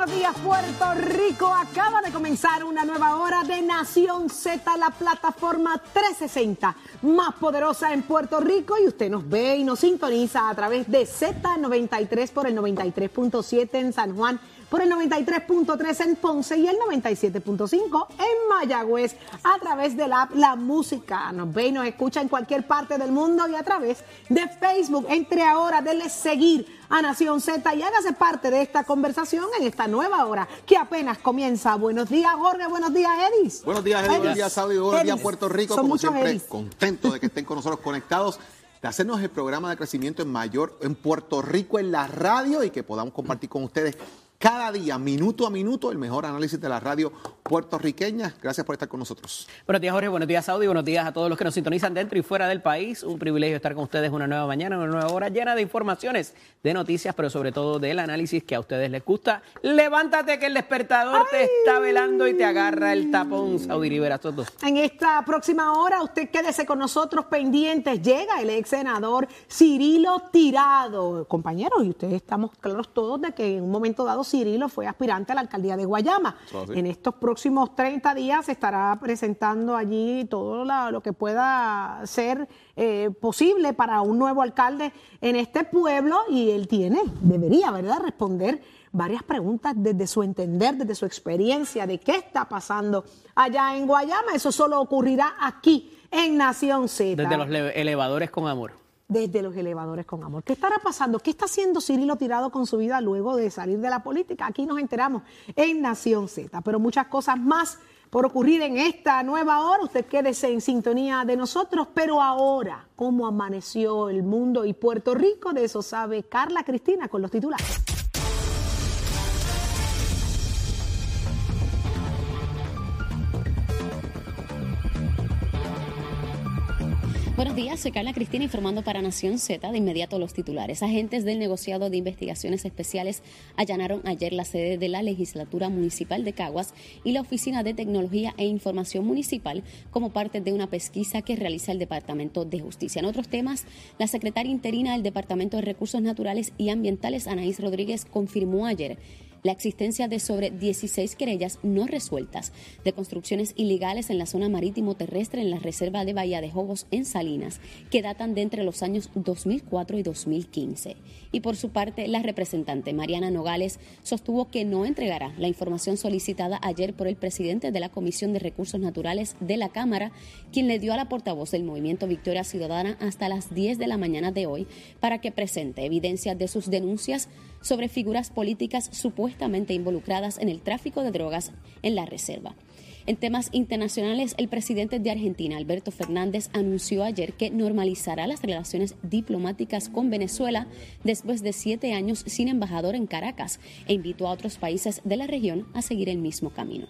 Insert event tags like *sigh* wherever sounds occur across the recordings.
buenos días Puerto Rico. Acaba de comenzar una nueva hora de Nación Z, la plataforma 360 más poderosa en Puerto Rico y usted nos ve y nos sintoniza a través de Z93 por el 93.7 en San Juan por el 93.3 en Ponce y el 97.5 en Mayagüez a través de la, la música. Nos ve y nos escucha en cualquier parte del mundo y a través de Facebook. Entre ahora, denle seguir a Nación Z y hágase parte de esta conversación en esta nueva hora que apenas comienza. Buenos días, Jorge. Buenos días, Edis. Buenos días, Edis. Buenos días, Saudi. Buenos días, Puerto Rico. Son Como siempre, Edis. contento de que estén con nosotros conectados de hacernos el programa de crecimiento en mayor en Puerto Rico en la radio y que podamos compartir con ustedes cada día, minuto a minuto, el mejor análisis de la radio puertorriqueña. Gracias por estar con nosotros. Buenos días, Jorge. Buenos días, Saudi. Buenos días a todos los que nos sintonizan dentro y fuera del país. Un privilegio estar con ustedes una nueva mañana, una nueva hora llena de informaciones, de noticias, pero sobre todo del análisis que a ustedes les gusta. Levántate que el despertador te está velando y te agarra el tapón, Saudi Rivera Soto. En esta próxima hora, usted quédese con nosotros pendientes. Llega el ex senador Cirilo Tirado. Compañeros, y ustedes estamos claros todos de que en un momento dado Cirilo fue aspirante a la alcaldía de Guayama. Así. En estos próximos 30 días estará presentando allí todo lo que pueda ser eh, posible para un nuevo alcalde en este pueblo y él tiene, debería, ¿verdad?, responder varias preguntas desde su entender, desde su experiencia de qué está pasando allá en Guayama. Eso solo ocurrirá aquí en Nación Z. Desde los le- elevadores con amor. Desde los elevadores con amor. ¿Qué estará pasando? ¿Qué está haciendo Cirilo Tirado con su vida luego de salir de la política? Aquí nos enteramos en Nación Z. Pero muchas cosas más por ocurrir en esta nueva hora. Usted quédese en sintonía de nosotros. Pero ahora, ¿cómo amaneció el mundo y Puerto Rico? De eso sabe Carla Cristina con los titulares. Buenos días, soy Carla Cristina informando para Nación Z. De inmediato los titulares. Agentes del negociado de investigaciones especiales allanaron ayer la sede de la legislatura municipal de Caguas y la Oficina de Tecnología e Información Municipal como parte de una pesquisa que realiza el Departamento de Justicia. En otros temas, la secretaria interina del Departamento de Recursos Naturales y Ambientales, Anaís Rodríguez, confirmó ayer la existencia de sobre 16 querellas no resueltas de construcciones ilegales en la zona marítimo terrestre en la reserva de Bahía de Jobos en Salinas, que datan de entre los años 2004 y 2015. Y por su parte, la representante Mariana Nogales sostuvo que no entregará la información solicitada ayer por el presidente de la Comisión de Recursos Naturales de la Cámara, quien le dio a la portavoz del movimiento Victoria Ciudadana hasta las 10 de la mañana de hoy para que presente evidencia de sus denuncias sobre figuras políticas supuestamente involucradas en el tráfico de drogas en la reserva. En temas internacionales, el presidente de Argentina, Alberto Fernández, anunció ayer que normalizará las relaciones diplomáticas con Venezuela después de siete años sin embajador en Caracas e invitó a otros países de la región a seguir el mismo camino.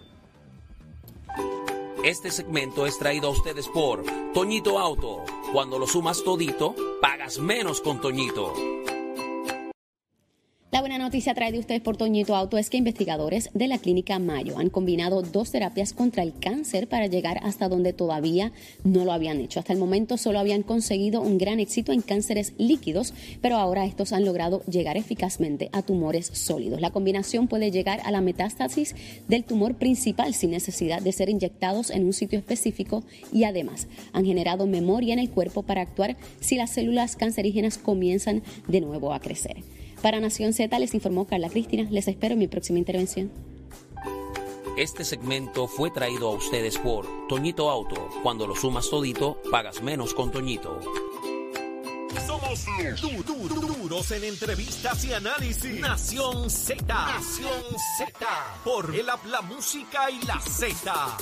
Este segmento es traído a ustedes por Toñito Auto. Cuando lo sumas todito, pagas menos con Toñito. Buena noticia trae de ustedes por Toñito Auto es que investigadores de la clínica Mayo han combinado dos terapias contra el cáncer para llegar hasta donde todavía no lo habían hecho. Hasta el momento solo habían conseguido un gran éxito en cánceres líquidos, pero ahora estos han logrado llegar eficazmente a tumores sólidos. La combinación puede llegar a la metástasis del tumor principal sin necesidad de ser inyectados en un sitio específico y además han generado memoria en el cuerpo para actuar si las células cancerígenas comienzan de nuevo a crecer. Para Nación Z les informó Carla Cristina. Les espero en mi próxima intervención. Este segmento fue traído a ustedes por Toñito Auto. Cuando lo sumas todito, pagas menos con Toñito. Somos du- du- du- duros en entrevistas y análisis. Nación Z. Nación Z. Por el app, la música y la Z.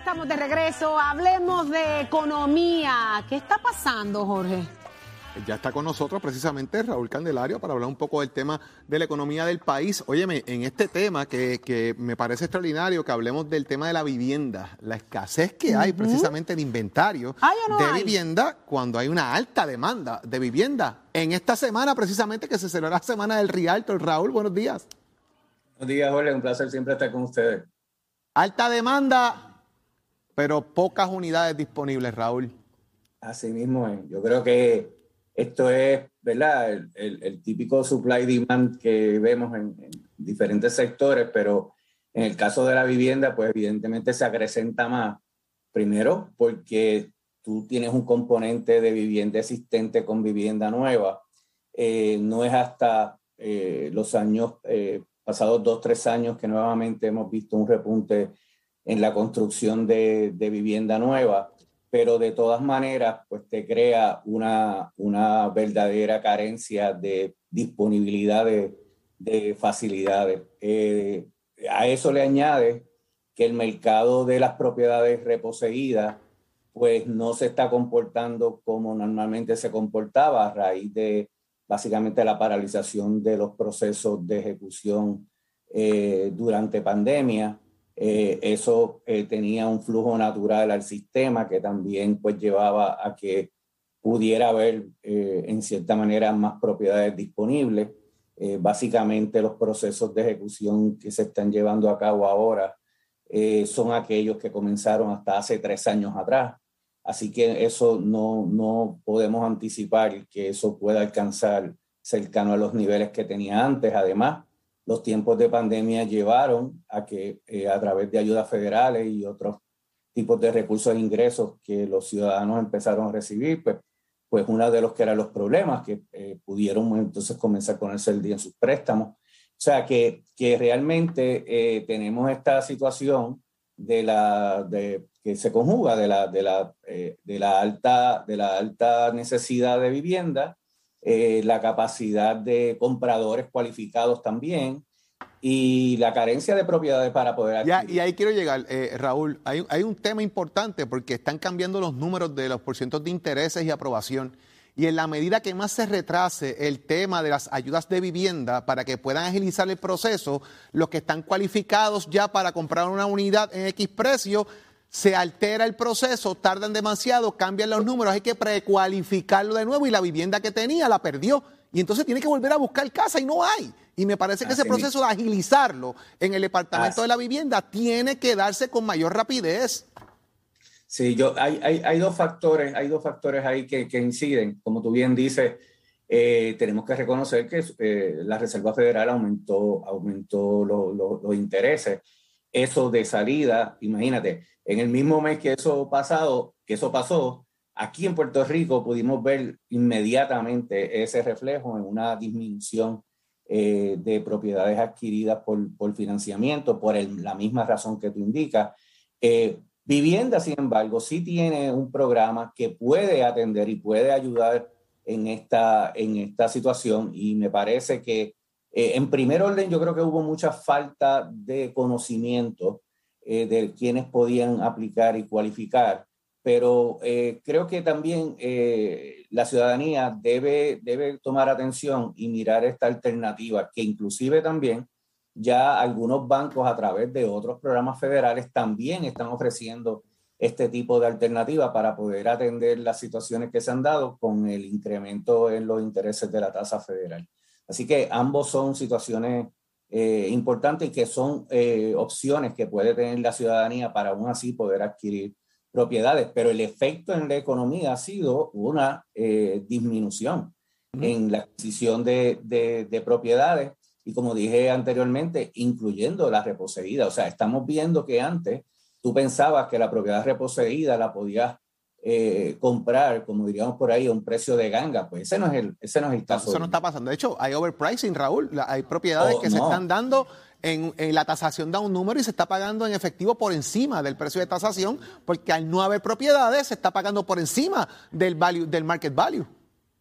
estamos de regreso. Hablemos de economía. ¿Qué está pasando, Jorge? Ya está con nosotros precisamente Raúl Candelario para hablar un poco del tema de la economía del país. Óyeme, en este tema que, que me parece extraordinario que hablemos del tema de la vivienda, la escasez que hay precisamente en inventario ¿Hay o no de hay? vivienda cuando hay una alta demanda de vivienda. En esta semana precisamente que se celebra la Semana del Rialto. Raúl, buenos días. Buenos días, Jorge. Un placer siempre estar con ustedes. Alta demanda, pero pocas unidades disponibles, Raúl. Así mismo, es. yo creo que esto es, ¿verdad? El, típico supply demand que vemos en, diferentes sectores, pero en el caso de la vivienda, pues evidentemente se acrecenta más. Primero, porque tú tienes un componente de vivienda existente con vivienda nueva. Eh, no es hasta eh, los años, eh, pasados dos, tres años, que nuevamente hemos visto un repunte en la construcción de, de vivienda nueva pero de todas maneras, pues te crea una, una verdadera carencia de disponibilidad de, de facilidades. Eh, a eso le añade que el mercado de las propiedades reposeídas, pues no se está comportando como normalmente se comportaba a raíz de básicamente la paralización de los procesos de ejecución eh, durante pandemia eh, eso eh, tenía un flujo natural al sistema que también pues llevaba a que pudiera haber eh, en cierta manera más propiedades disponibles. básicamente los procesos de ejecución que se están llevando a cabo ahora son aquellos que comenzaron hasta hace tres años atrás. Así que eso no, no podemos anticipar que eso pueda alcanzar cercano a los niveles que tenía antes. Además, los tiempos de pandemia llevaron a que eh, a través de ayudas federales y otros tipos de recursos e ingresos que los ciudadanos empezaron a recibir, pues, pues uno de los que eran los problemas, que eh, pudieron entonces comenzar a ponerse el día en sus préstamos. O sea, que, que realmente eh, tenemos esta situación de la, de, que se conjuga de la, de, la, de, la alta, de la alta necesidad de vivienda eh, la capacidad de compradores cualificados también y la carencia de propiedades para poder. Ya, y ahí quiero llegar, eh, Raúl. Hay, hay, un tema importante porque están cambiando los números de los porcientos de intereses y aprobación. Y en la medida que más se retrase el tema de las ayudas de vivienda para que puedan agilizar el proceso, los que están cualificados ya para comprar una unidad en X precio se altera el proceso, tardan demasiado, cambian los números, hay que precualificarlo de nuevo y la vivienda que tenía la perdió. Y entonces tiene que volver a buscar casa y no hay. Y me parece que ese proceso de agilizarlo en el departamento de la vivienda tiene que darse con mayor rapidez. Sí, yo, hay, hay, hay dos factores, hay dos factores ahí que, que inciden. Como tú bien dices, eh, tenemos que reconocer que eh, la Reserva Federal aumentó, aumentó los intereses. Eso de salida, imagínate, en el mismo mes que eso pasado, que eso pasó, aquí en Puerto Rico pudimos ver inmediatamente ese reflejo en una disminución eh, de propiedades adquiridas por, por financiamiento, por la misma razón que tú indicas. Eh, vivienda, sin embargo, sí tiene un programa que puede atender y puede ayudar en esta, en esta situación y me parece que eh, en primer orden yo creo que hubo mucha falta de conocimiento eh, de quienes podían aplicar y cualificar. Pero eh, creo que también la ciudadanía debe, debe tomar atención y mirar esta alternativa, que inclusive también ya algunos bancos a través de otros programas federales también están ofreciendo este tipo de alternativa para poder atender las situaciones que se han dado con el incremento en los intereses de la tasa federal. Así que ambos son situaciones eh, importantes y que son eh, opciones que puede tener la ciudadanía para aún así poder adquirir propiedades. Pero el efecto en la economía ha sido una eh, disminución en la adquisición de, de, propiedades y como dije anteriormente, incluyendo la reposeída. O sea, estamos viendo que antes tú pensabas que la propiedad reposeída la podías eh, comprar, como diríamos por ahí, a un precio de ganga, pues ese no es el, ese no es el caso. Eso no está pasando. De hecho, hay overpricing, Raúl. Hay propiedades oh, que se están dando en, la tasación da un número y se está pagando en efectivo por encima del precio de tasación, porque al no haber propiedades se está pagando por encima del value, del market value.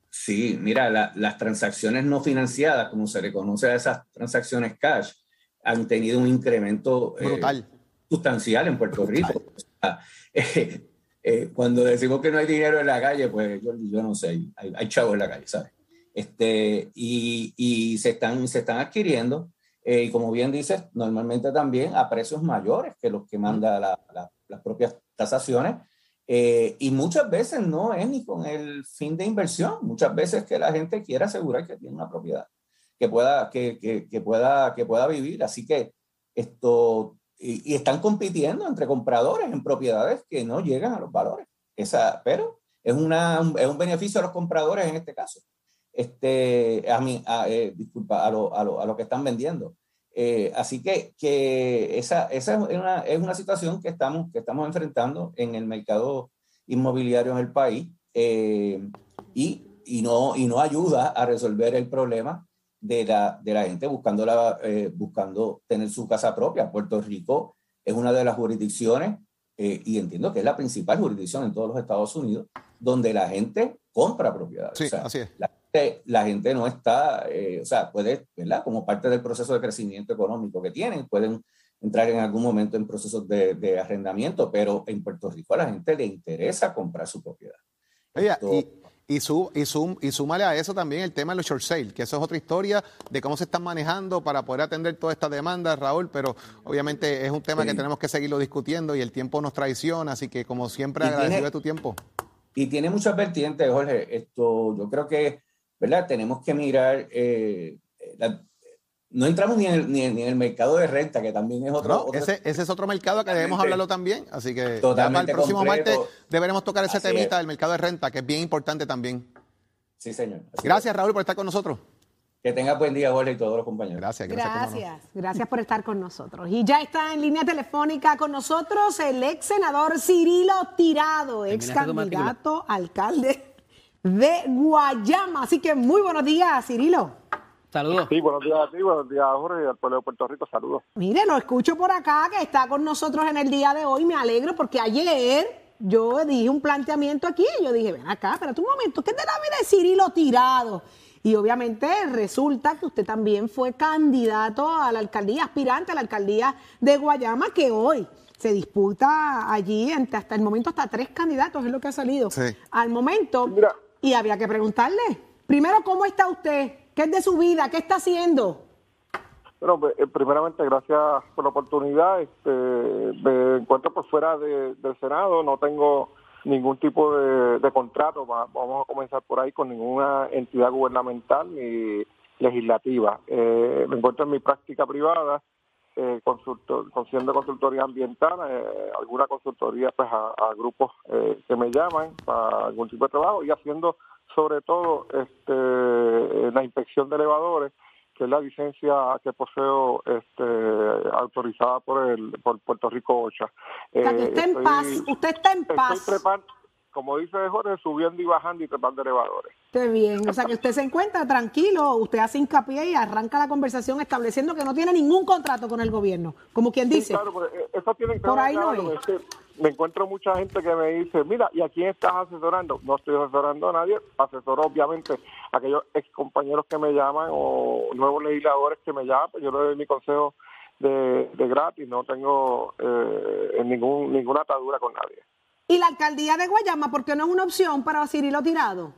Sí, mira, las transacciones no financiadas, como se reconoce a esas transacciones cash, han tenido un incremento eh, brutal. sustancial en Puerto Rico. *laughs* Eh, eh, cuando decimos que no hay dinero en la calle, pues yo, yo no sé, hay, hay, chavos en la calle, ¿sabes? Este, y, y se, están, se están adquiriendo, eh, y como bien dices, normalmente también a precios mayores que los que manda la, las propias tasaciones, eh, y muchas veces no es ni con el fin de inversión, muchas veces que la gente quiere asegurar que tiene una propiedad que pueda, que, que, que pueda, que pueda vivir. Así que esto y, están compitiendo entre compradores en propiedades que no llegan a los valores. Esa, pero es, una, es un beneficio a los compradores en este caso. Este, a mí, eh, disculpa, a lo, a, lo, a lo que están vendiendo. Eh, así que, que esa, esa es, una, es, una, situación que estamos, que estamos enfrentando en el mercado inmobiliario en el país eh, y, y, no, y no ayuda a resolver el problema de la, de la gente buscando, la, eh, buscando tener su casa propia. Puerto Rico es una de las jurisdicciones, y entiendo que es la principal jurisdicción en todos los Estados Unidos, donde la gente compra propiedades. Sí, así es la gente no está, eh, o sea, puede, ¿verdad? Como parte del proceso de crecimiento económico que tienen, pueden entrar en algún momento en procesos de, arrendamiento, pero en Puerto Rico a la gente le interesa comprar su propiedad. Oye, y, y, su, y, y súmale a eso también el tema de los short sale, que eso es otra historia de cómo se están manejando para poder atender toda esta demanda, Raúl, pero obviamente es un tema que tenemos que seguirlo discutiendo y el tiempo nos traiciona, así que como siempre agradecido de tu tiempo. Y tiene muchas vertientes, Jorge. Esto, yo creo que ¿verdad? Tenemos que mirar, eh, no entramos ni en, el, ni, en, el, mercado de renta, que también es otro. ese, ese, es otro mercado que debemos hablarlo también, así que para el próximo martes deberemos tocar ese temita del mercado de renta, que es bien importante también. Sí, señor. gracias, Raúl, por estar con nosotros. Que tenga buen día, Jorge, y todos los compañeros. Gracias, gracias. Gracias, gracias por estar con nosotros. Y ya está en línea telefónica con nosotros el ex senador Cirilo Tirado, ex candidato alcalde de Guayama. Así que muy buenos días, Cirilo. Saludos. Sí, buenos días a ti, buenos días Jorge y al pueblo de Puerto Rico, saludos. Mire, lo escucho por acá que está con nosotros en el día de hoy, me alegro porque ayer yo dije un planteamiento aquí, yo dije, ven acá, espérate un momento, ¿qué te la de Cirilo tirado? Y obviamente resulta que usted también fue candidato a la alcaldía, aspirante a la alcaldía de Guayama, que hoy se disputa allí hasta el momento hasta tres candidatos, es lo que ha salido. Sí. Al momento, Mira, y había que preguntarle, primero, ¿cómo está usted? ¿Qué es de su vida? ¿Qué está haciendo? Bueno, pues, eh, primeramente, gracias por la oportunidad. Este, me encuentro por fuera del Senado, no tengo ningún tipo de, contrato, vamos a comenzar por ahí, con ninguna entidad gubernamental ni legislativa. Eh, me encuentro en mi práctica privada, eh, consultor, haciendo consultoría ambiental, eh, alguna consultoría pues a, grupos eh, que me llaman para algún tipo de trabajo y haciendo sobre todo este, la inspección de elevadores que es la licencia que poseo este, autorizada por el por Puerto Rico OCHA. O sea, que usted en paz, usted está en paz como dice Jorge, subiendo y bajando y trepando elevadores. Qué bien, o sea que usted se encuentra tranquilo, usted hace hincapié y arranca la conversación estableciendo que no tiene ningún contrato con el gobierno, como quien dice. claro, eh, eso tiene que Por ahí no es. Me encuentro mucha gente que me dice, mira, ¿y a quién estás asesorando? No estoy asesorando a nadie, asesoro obviamente a aquellos ex compañeros que me llaman o nuevos legisladores que me llaman, pues yo le doy mi consejo de, gratis, no tengo eh, ningún, ninguna atadura con nadie. ¿Y la alcaldía de Guayama, por qué no es una opción para Cirilo Tirado?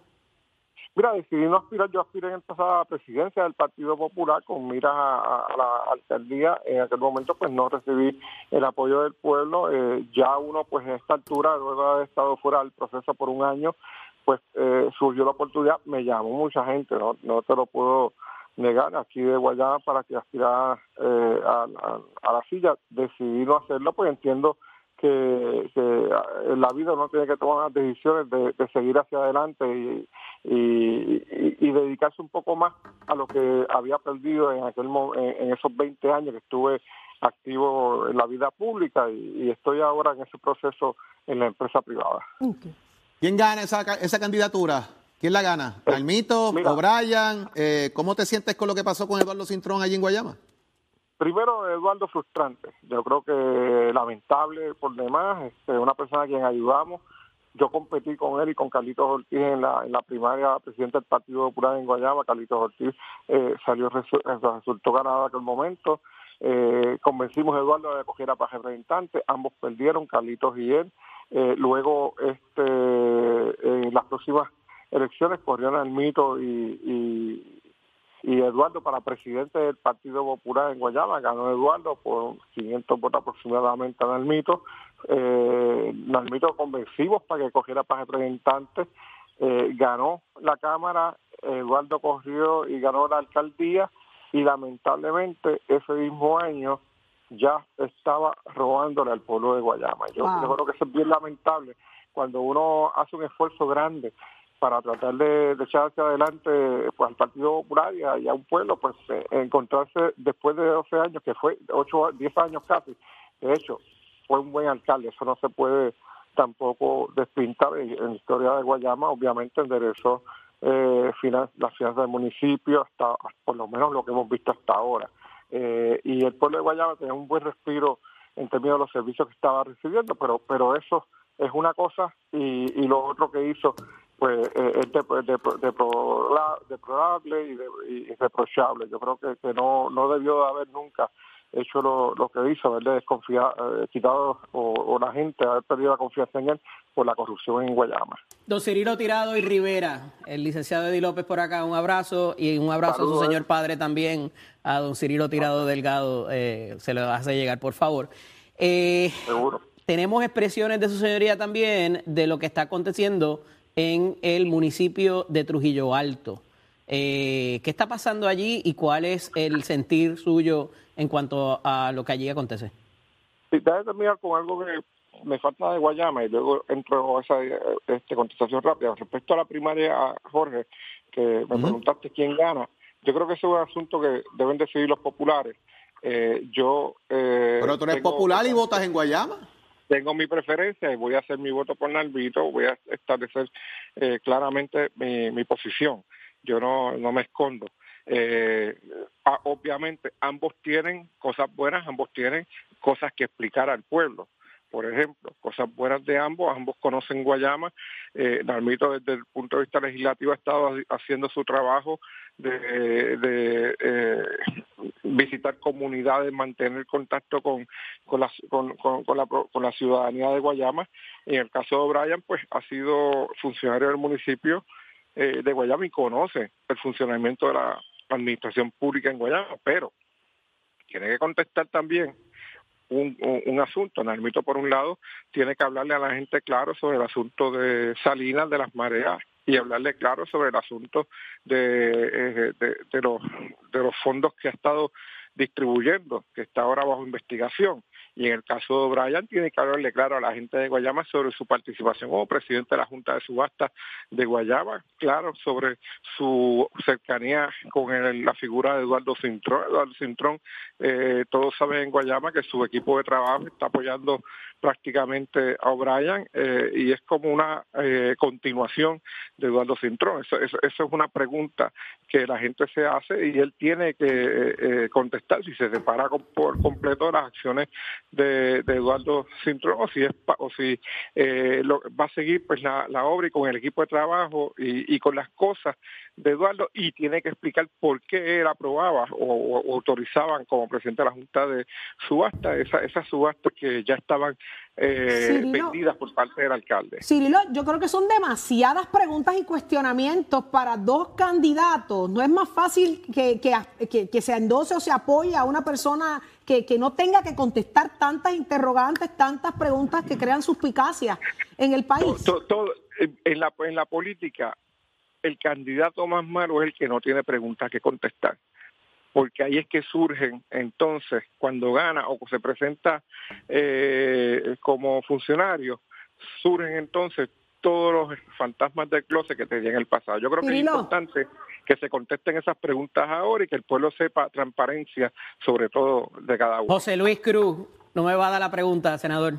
Mira, decidí no aspirar, yo aspiré en pasada presidencia del Partido Popular con miras a, la alcaldía. En aquel momento pues no recibí el apoyo del pueblo. Eh, ya uno pues en esta altura, luego de haber estado fuera del proceso por un año, pues eh, surgió la oportunidad, me llamó mucha gente, no, no te lo puedo negar, aquí de Guayama para que aspirara eh, a, a, la silla. Decidí no hacerlo, pues entiendo que, que la vida uno tiene que tomar decisiones de, seguir hacia adelante y, y, dedicarse un poco más a lo que había perdido en aquel en esos 20 años que estuve activo en la vida pública y, estoy ahora en ese proceso en la empresa privada. ¿Quién gana esa, esa candidatura? ¿Quién la gana? ¿Almito? ¿O Brian? Eh, ¿Cómo te sientes con lo que pasó con Eduardo Cintrón allí en Guayama? Primero, Eduardo, frustrante. Yo creo que lamentable por demás. Este, una persona a quien ayudamos. Yo competí con él y con Carlitos Ortiz en la, en la primaria presidente del Partido Popular en Guayama. Carlitos Ortiz eh, salió, resultó ganado en aquel momento. Eh, convencimos a Eduardo de coger a para representante. Ambos perdieron, Carlitos y él. Eh, luego, este, en las próximas elecciones corrieron al mito y Eduardo para presidente del Partido Popular en Guayama, ganó Eduardo por 500 votos aproximadamente a Nalmito. Eh, Nalmito convencimos para que cogiera para representante, eh, ganó la Cámara, Eduardo corrió y ganó la alcaldía y lamentablemente ese mismo año ya estaba robándole al pueblo de Guayama. Yo, creo que eso es bien lamentable cuando uno hace un esfuerzo grande para tratar de, echar hacia adelante pues al Partido Popular y a, un pueblo, pues eh, encontrarse después de 12 años, que fue 8, 10 años casi, de hecho, fue un buen alcalde, eso no se puede tampoco despintar en, la historia de Guayama, obviamente enderezó eh, las finanzas del municipio, hasta por lo menos lo que hemos visto hasta ahora. Eh, y el pueblo de Guayama tenía un buen respiro en términos de los servicios que estaba recibiendo, pero pero eso es una cosa y, y lo otro que hizo pues eh, es deplorable y, de, y, reprochable. Yo creo que, que no, no debió haber nunca hecho lo, lo que hizo, haberle desconfiado, eh, quitado o, la gente haber perdido la confianza en él por la corrupción en Guayama. Don Cirilo Tirado y Rivera, el licenciado Eddie López por acá, un abrazo y un abrazo a su señor padre también, a don Cirilo Tirado Delgado, eh, se lo hace llegar, por favor. Eh, Seguro. Tenemos expresiones de su señoría también de lo que está aconteciendo en el municipio de Trujillo Alto. Eh, ¿Qué está pasando allí y cuál es el sentir suyo en cuanto a lo que allí acontece? Sí, déjame terminar con algo que me falta de Guayama y luego entro a esa este, contestación rápida. Respecto a la primaria, Jorge, que me preguntaste quién gana, yo creo que ese es un asunto que deben decidir los populares. Eh, yo. Eh, Pero tú eres popular y votas en Guayama tengo mi preferencia y voy a hacer mi voto por Nalvito, voy a establecer eh, claramente mi, posición. Yo no, no me escondo. Eh, obviamente, ambos tienen cosas buenas, ambos tienen cosas que explicar al pueblo por ejemplo, cosas buenas de ambos, ambos conocen Guayama, eh, desde el punto de vista legislativo ha estado haciendo su trabajo de, eh, visitar comunidades, mantener contacto con, con, la, con, con, la, con la ciudadanía de Guayama. En el caso de Brian, pues ha sido funcionario del municipio eh, de Guayama y conoce el funcionamiento de la administración pública en Guayama, pero tiene que contestar también un, un, asunto. Narmito, por un lado, tiene que hablarle a la gente claro sobre el asunto de Salinas, de las mareas, y hablarle claro sobre el asunto de, eh, los, de los fondos que ha estado distribuyendo, que está ahora bajo investigación. Y en el caso de Brian, tiene que hablarle claro a la gente de Guayama sobre su participación como presidente de la Junta de Subasta de Guayama, claro, sobre su cercanía con la figura de Eduardo Cintrón. Eduardo Cintrón, eh, todos saben en Guayama que su equipo de trabajo está apoyando prácticamente a O'Brien eh, y es como una eh, continuación de Eduardo Cintrón. Eso, eso, es una pregunta que la gente se hace y él tiene que eh, contestar si se separa por completo las acciones de, Eduardo Cintrón o si es o si lo, va a seguir pues la, la, obra y con el equipo de trabajo y, y, con las cosas de Eduardo y tiene que explicar por qué él aprobaba o, o autorizaban como presidente de la Junta de Subasta esa, esas subastas que ya estaban eh, vendidas por parte del alcalde. Cirilo, yo creo que son demasiadas preguntas y cuestionamientos para dos candidatos. No es más fácil que, que, que, se endose o se apoye a una persona que, que, no tenga que contestar tantas interrogantes, tantas preguntas que crean suspicacia en el país. Todo, en, la, en la política, el candidato más malo es el que no tiene preguntas que contestar porque ahí es que surgen entonces, cuando gana o se presenta eh, como funcionario, surgen entonces todos los fantasmas del closet que tenían en el pasado. Yo creo que es importante que se contesten esas preguntas ahora y que el pueblo sepa transparencia, sobre todo de cada uno. José Luis Cruz, no me va a dar la pregunta, senador.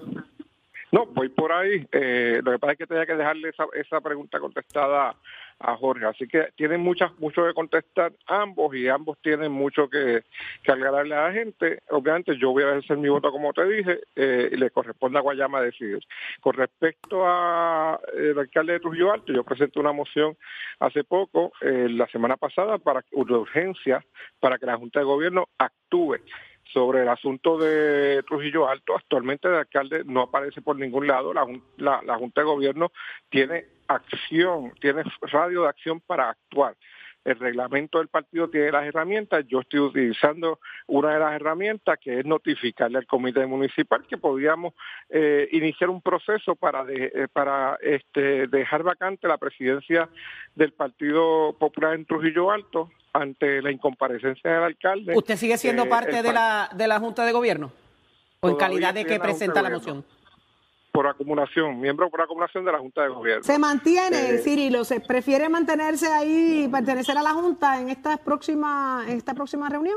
No, voy por ahí. Eh, lo que pasa es que tenía que dejarle esa, esa pregunta contestada a Jorge. Así que tienen muchas, mucho que contestar ambos y ambos tienen mucho que, que aclararle a la gente. Obviamente yo voy a hacer mi voto como te dije eh, y le corresponde a Guayama decidir. Con respecto al alcalde de Trujillo Alto, yo presenté una moción hace poco, eh, la semana pasada, para de urgencia para que la Junta de Gobierno actúe sobre el asunto de Trujillo Alto, actualmente el alcalde no aparece por ningún lado, la, la, la Junta de Gobierno tiene acción, tiene radio de acción para actuar el reglamento del partido tiene las herramientas, yo estoy utilizando una de las herramientas que es notificarle al comité municipal que podríamos eh, iniciar un proceso para eh, para este, dejar vacante la presidencia del Partido Popular en Trujillo Alto ante la incomparecencia del alcalde. ¿Usted sigue siendo parte de la, de la Junta de Gobierno? ¿O en calidad de que presenta la moción? Por acumulación, miembro por acumulación de la Junta de Gobierno. ¿Se mantiene, Eh, Cirilo? ¿Se prefiere mantenerse ahí y pertenecer a la Junta en esta próxima, en esta próxima reunión?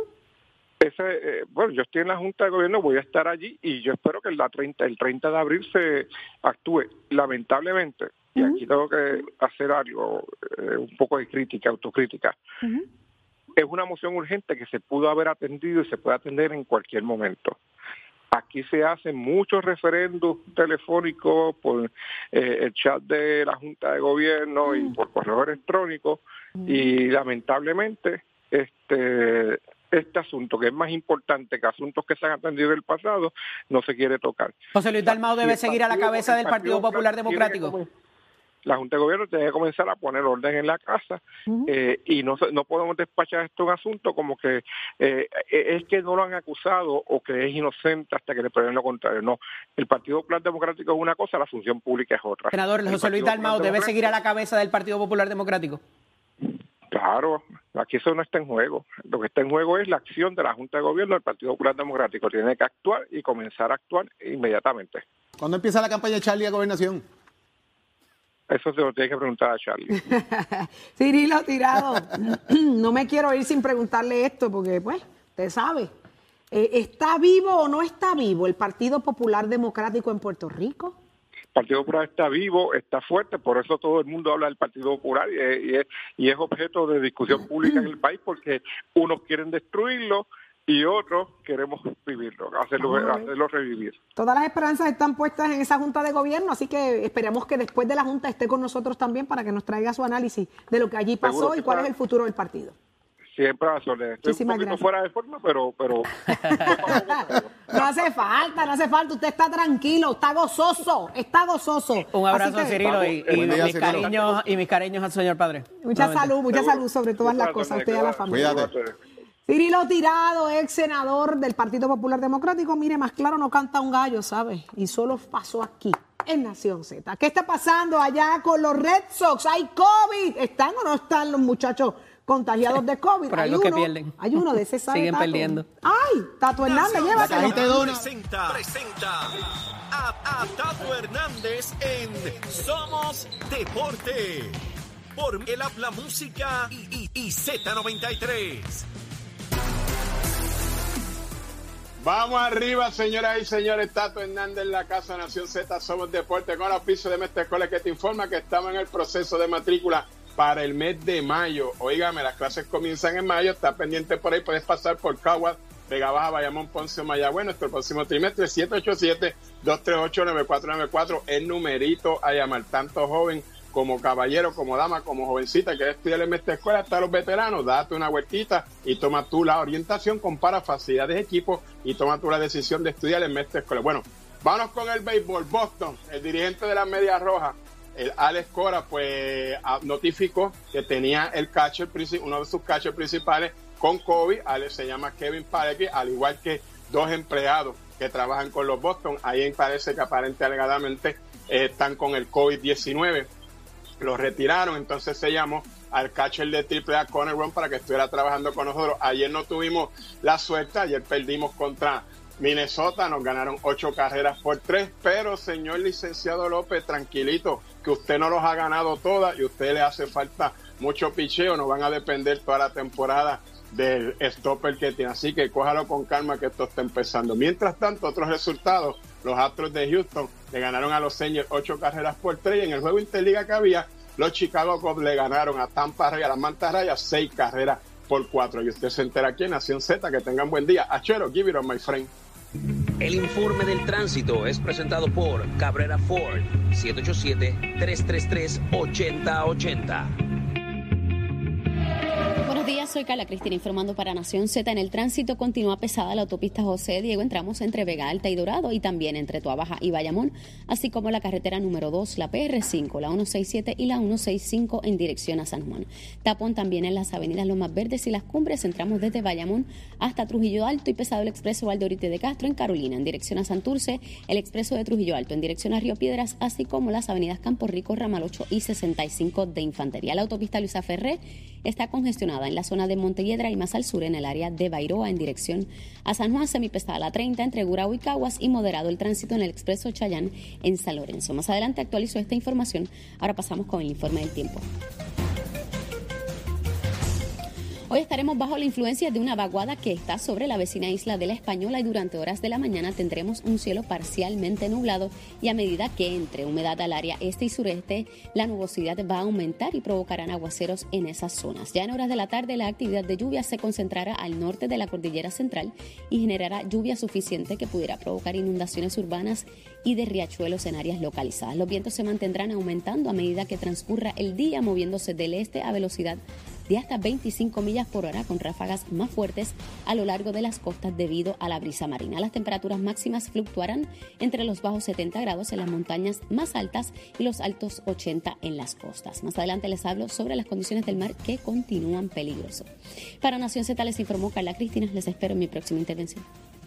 Ese, eh, bueno, yo estoy en la Junta de Gobierno, voy a estar allí y yo espero que el, la 30, el 30 de abril se actúe. Lamentablemente, y aquí tengo que hacer algo, eh, un poco de crítica, autocrítica, es una moción urgente que se pudo haber atendido y se puede atender en cualquier momento. Aquí se hacen muchos referendos telefónicos por eh, el chat de la Junta de Gobierno y por correo electrónico y lamentablemente este este asunto que es más importante que asuntos que se han atendido en el pasado no se quiere tocar. José Luis Dalmau debe seguir a la cabeza el del Partido Popular Democrático. La Junta de Gobierno tiene que comenzar a poner orden en la casa eh, y no se- no podemos despachar esto un asunto como que eh, es que no lo han acusado o que es inocente hasta que le prueben lo contrario. No, el Partido Popular Democrático es una cosa, la función pública es otra. Senador El José Luis Popular debe seguir a la cabeza del Partido Popular Democrático. Claro, aquí eso no está en juego. Lo que está en juego es la acción de la Junta de Gobierno del Partido Popular Democrático. Tiene que actuar y comenzar a actuar inmediatamente. ¿Cuándo empieza la campaña de Charlie a gobernación? Eso se lo tiene que preguntar a Charlie. *laughs* Cirilo Tirado, *clears throat* no me quiero ir sin preguntarle esto porque, pues, usted sabe. Eh, ¿Está vivo o no está vivo el Partido Popular Democrático en Puerto Rico? El Partido Popular está vivo, está fuerte, por eso todo el mundo habla del Partido Popular y es, y es- y es objeto de discusión pública en el país porque unos quieren destruirlo y otros queremos vivirlo, hacerlo, Vamos a ver. hacerlo revivir. Todas las esperanzas están puestas en esa Junta de Gobierno, así que esperemos que después de la Junta esté con nosotros también para que nos traiga su análisis de lo que allí pasó que y cuál es el futuro del partido. Siempre a Soledad. Estoy Muchísimas un poquito gracias. fuera de forma, pero... pero *laughs* *laughs* No hace falta, no hace falta. Usted está tranquilo, está gozoso, está gozoso. Un abrazo, que, Cirilo, y, y Buen día, mis Cirilo. cariños, y mis cariños al señor padre. Mucha Nuevamente. salud, mucha Seguro. salud sobre todas las cosas, usted y a la familia. Cuídate. Cirilo Tirado, ex senador del Partido Popular Democrático, mire, más claro no canta un gallo, ¿sabe? Y solo pasó aquí, en Nación Z. ¿Qué está pasando allá con los Red Sox? ¿Hay COVID? ¿Están o no están los muchachos contagiados de COVID? *laughs* Por hay algo que pierden. Hay uno de ese sabe Siguen Tato. perdiendo. ¡Ay! Tato Hernández, llévatelo. Presenta, presenta a, a Tato Hernández en Somos Deporte. Por el habla música y, y, y Z93. Vamos arriba, señoras y señores. Tato Hernández en la Casa Nación Z. Somos Deporte con piso de Mestre Escuela que te informa que estamos en el proceso de matrícula para el mes de mayo. Óigame, las clases comienzan en mayo. Está pendiente por ahí. Puedes pasar por Caguas, Vega Baja, Bayamón, Ponce, Mayagüez. Nuestro próximo trimestre, 787-238-9494. El numerito a llamar. Tanto joven como caballero, como dama, como jovencita que estudiar en esta escuela, hasta los veteranos, date una vueltita y toma tú la orientación, compara facilidades de equipo y toma tú la decisión de estudiar en esta escuela. Bueno, vámonos con el béisbol. Boston, el dirigente de las Medias Rojas, el Alex Cora, pues ah, notificó que tenía el catcher, uno de sus catchers principales con COVID. Alex se llama Kevin Parecki, al igual que dos empleados que trabajan con los Boston. Ahí parece que aparentemente alegadamente eh, están con el COVID-19 lo retiraron, entonces se llamó al catcher de AAA Conor Ron para que estuviera trabajando con nosotros. Ayer no tuvimos la suerte, ayer perdimos contra Minnesota, nos ganaron ocho carreras por tres, pero señor licenciado López, tranquilito, que usted no los ha ganado todas y usted le hace falta mucho picheo, no van a depender toda la temporada del stopper que tiene. Así que cójalo con calma que esto está empezando. Mientras tanto, otros resultados, los Astros de Houston le ganaron a los Angels ocho carreras por tres y en el juego interliga que había, los Chicago Cubs le ganaron a Tampa Ray, a las Mantas Rayas, seis carreras por cuatro. Y usted se entera aquí en Nación Z, que tengan buen día. Achero, give it on my friend. El informe del tránsito es presentado por Cabrera Ford, 787-333-8080. Soy Carla Cristina informando para Nación Z. En el tránsito continúa pesada la autopista José Diego. Entramos entre Vega Alta y Dorado y también entre Tuabaja y Bayamón, así como la carretera número 2, la PR5, la 167 y la 165 en dirección a San Juan. Tapón también en las avenidas Lomas Verdes y Las Cumbres. Entramos desde Bayamón hasta Trujillo Alto y pesado el expreso Valdorite de Castro en Carolina en dirección a Santurce, el expreso de Trujillo Alto en dirección a Río Piedras, así como las avenidas Campo Rico, Ramal 8 y 65 de Infantería. La autopista Luisa Ferré está congestionada en la zona de Montelledra y más al sur en el área de Bairoa en dirección a San Juan, semipesada la 30 entre Gurao y Caguas y moderado el tránsito en el expreso Chayán en San Lorenzo. Más adelante actualizo esta información. Ahora pasamos con el informe del tiempo. Hoy estaremos bajo la influencia de una vaguada que está sobre la vecina isla de la Española y durante horas de la mañana tendremos un cielo parcialmente nublado y a medida que entre humedad al área este y sureste, la nubosidad va a aumentar y provocarán aguaceros en esas zonas. Ya en horas de la tarde la actividad de lluvia se concentrará al norte de la cordillera central y generará lluvia suficiente que pudiera provocar inundaciones urbanas y de riachuelos en áreas localizadas. Los vientos se mantendrán aumentando a medida que transcurra el día moviéndose del este a velocidad de hasta 25 millas por hora con ráfagas más fuertes a lo largo de las costas debido a la brisa marina. Las temperaturas máximas fluctuarán entre los bajos 70 grados en las montañas más altas y los altos 80 en las costas. Más adelante les hablo sobre las condiciones del mar que continúan peligrosas. Para Nación Z les informó Carla Cristina. Les espero en mi próxima intervención.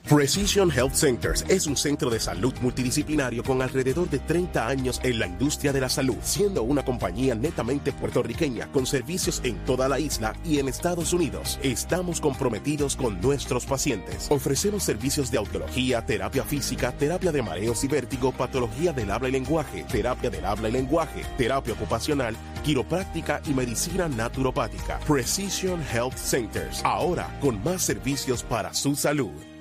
Precision Health Centers es un centro de salud multidisciplinario con alrededor de 30 años en la industria de la salud, siendo una compañía netamente puertorriqueña con servicios en toda la isla y en Estados Unidos. Estamos comprometidos con nuestros pacientes. Ofrecemos servicios de audiología, terapia física, terapia de mareos y vértigo, patología del habla y lenguaje, terapia del habla y lenguaje, terapia ocupacional, quiropráctica y medicina naturopática. Precision Health Centers, ahora con más servicios para su salud.